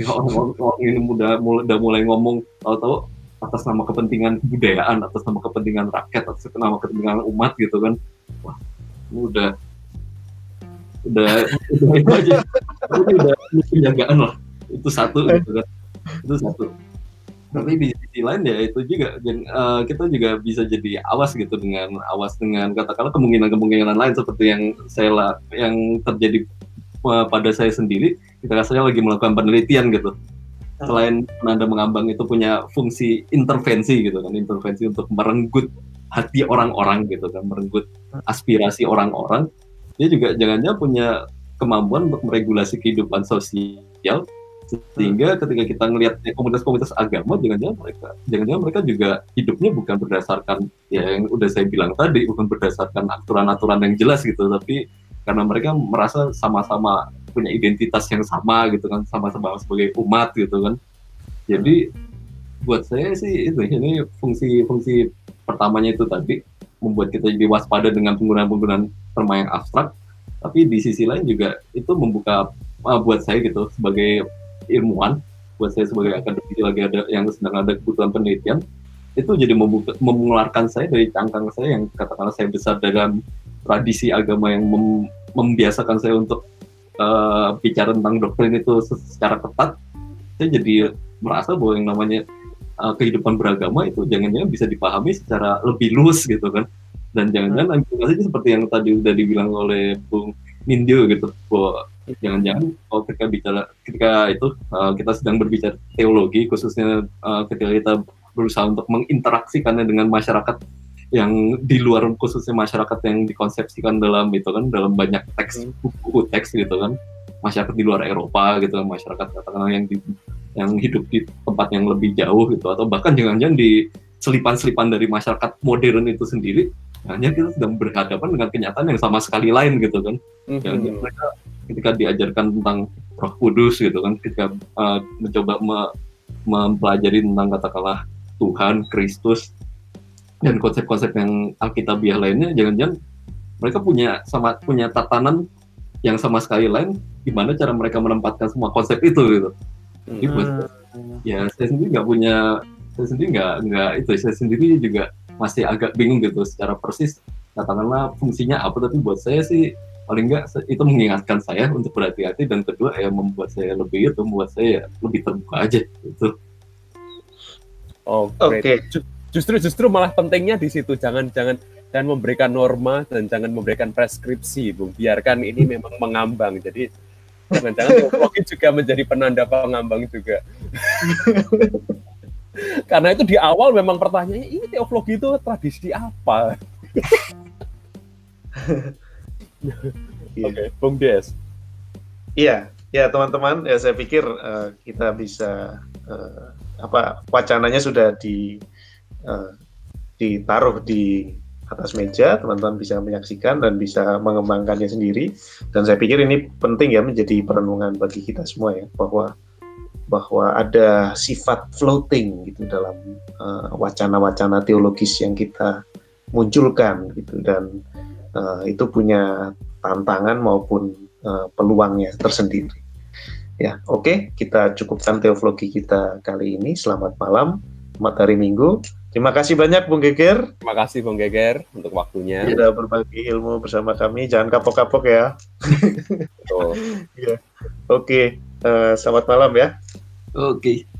ya orang-orang ini udah mulai udah mulai ngomong tahu-tahu atas nama kepentingan kebudayaan, atas nama kepentingan rakyat, atas nama kepentingan umat gitu kan. Wah, ini udah udah udah itu aja. Itu udah penjagaan lah. Itu satu gitu kan. Itu satu. Tapi di sisi lain ya itu juga dan uh, kita juga bisa jadi awas gitu dengan awas dengan katakanlah kemungkinan-kemungkinan lain seperti yang saya yang terjadi uh, pada saya sendiri. Ketika saya lagi melakukan penelitian gitu. Selain penanda mengambang itu punya fungsi intervensi gitu kan intervensi untuk merenggut hati orang-orang gitu kan merenggut aspirasi orang-orang. Dia juga jangan-jangan punya kemampuan untuk meregulasi kehidupan sosial sehingga ketika kita ngelihat komunitas-komunitas agama jangan-jangan mereka jangan-jangan mereka juga hidupnya bukan berdasarkan ya yang udah saya bilang tadi bukan berdasarkan aturan-aturan yang jelas gitu tapi karena mereka merasa sama-sama punya identitas yang sama gitu kan sama-sama sebagai umat gitu kan. Jadi buat saya sih itu ini fungsi-fungsi pertamanya itu tadi membuat kita jadi waspada dengan penggunaan-penggunaan terma yang abstrak. Tapi di sisi lain juga itu membuka uh, buat saya gitu sebagai ilmuwan buat saya sebagai akademisi lagi ada yang sedang ada kebutuhan penelitian itu jadi membuka, mengeluarkan saya dari cangkang saya yang katakanlah saya besar dalam tradisi agama yang mem, membiasakan saya untuk uh, bicara tentang doktrin itu secara ketat, saya jadi merasa bahwa yang namanya uh, kehidupan beragama itu jangan-jangan bisa dipahami secara lebih luas gitu kan. Dan jangan-jangan hmm. seperti yang tadi udah dibilang oleh Bung Nindyo gitu, bahwa jangan-jangan kalau ketika bicara ketika itu uh, kita sedang berbicara teologi khususnya uh, ketika kita berusaha untuk menginteraksikannya dengan masyarakat yang di luar khususnya masyarakat yang dikonsepsikan dalam itu kan dalam banyak teks hmm. buku teks gitu kan masyarakat di luar Eropa gitu kan masyarakat katakanlah yang di, yang hidup di tempat yang lebih jauh gitu atau bahkan jangan-jangan di selipan-selipan dari masyarakat modern itu sendiri hanya kita sedang berhadapan dengan kenyataan yang sama sekali lain gitu kan mm-hmm. mereka ketika diajarkan tentang Roh Kudus gitu kan ketika uh, mencoba me, mempelajari tentang katakanlah Tuhan Kristus dan konsep-konsep yang alkitabiah lainnya jangan-jangan mereka punya sama punya tatanan yang sama sekali lain gimana cara mereka menempatkan semua konsep itu gitu jadi buat hmm. ya saya sendiri nggak punya saya sendiri nggak nggak itu saya sendiri juga masih agak bingung gitu secara persis katakanlah fungsinya apa tapi buat saya sih paling nggak itu mengingatkan saya untuk berhati-hati dan kedua ya membuat saya lebih itu membuat saya lebih terbuka aja. Oh, Oke. Okay justru justru malah pentingnya di situ. Jangan jangan dan memberikan norma dan jangan memberikan preskripsi bung. Biarkan ini [LAUGHS] memang mengambang. Jadi jangan-jangan teologi juga menjadi penanda pengambang juga. [LAUGHS] Karena itu di awal memang pertanyaannya ini teologi itu tradisi apa [LAUGHS] [LAUGHS] Oke, okay, Bung Des. Iya, ya teman-teman, ya saya pikir uh, kita bisa uh, apa wacananya sudah di uh, ditaruh di atas meja, teman-teman bisa menyaksikan dan bisa mengembangkannya sendiri. Dan saya pikir ini penting ya menjadi perenungan bagi kita semua ya bahwa bahwa ada sifat floating gitu dalam wacana wacana-wacana teologis yang kita munculkan gitu dan uh, itu punya tantangan maupun uh, peluangnya tersendiri. Ya, oke, okay, kita cukupkan teologi kita kali ini. Selamat malam, selamat hari Minggu. Terima kasih banyak Bung Geger. Terima kasih Bung Geger untuk waktunya. Sudah berbagi ilmu bersama kami. Jangan kapok-kapok ya. [LAUGHS] ya. Oke, okay. uh, selamat malam ya. Oke. Okay.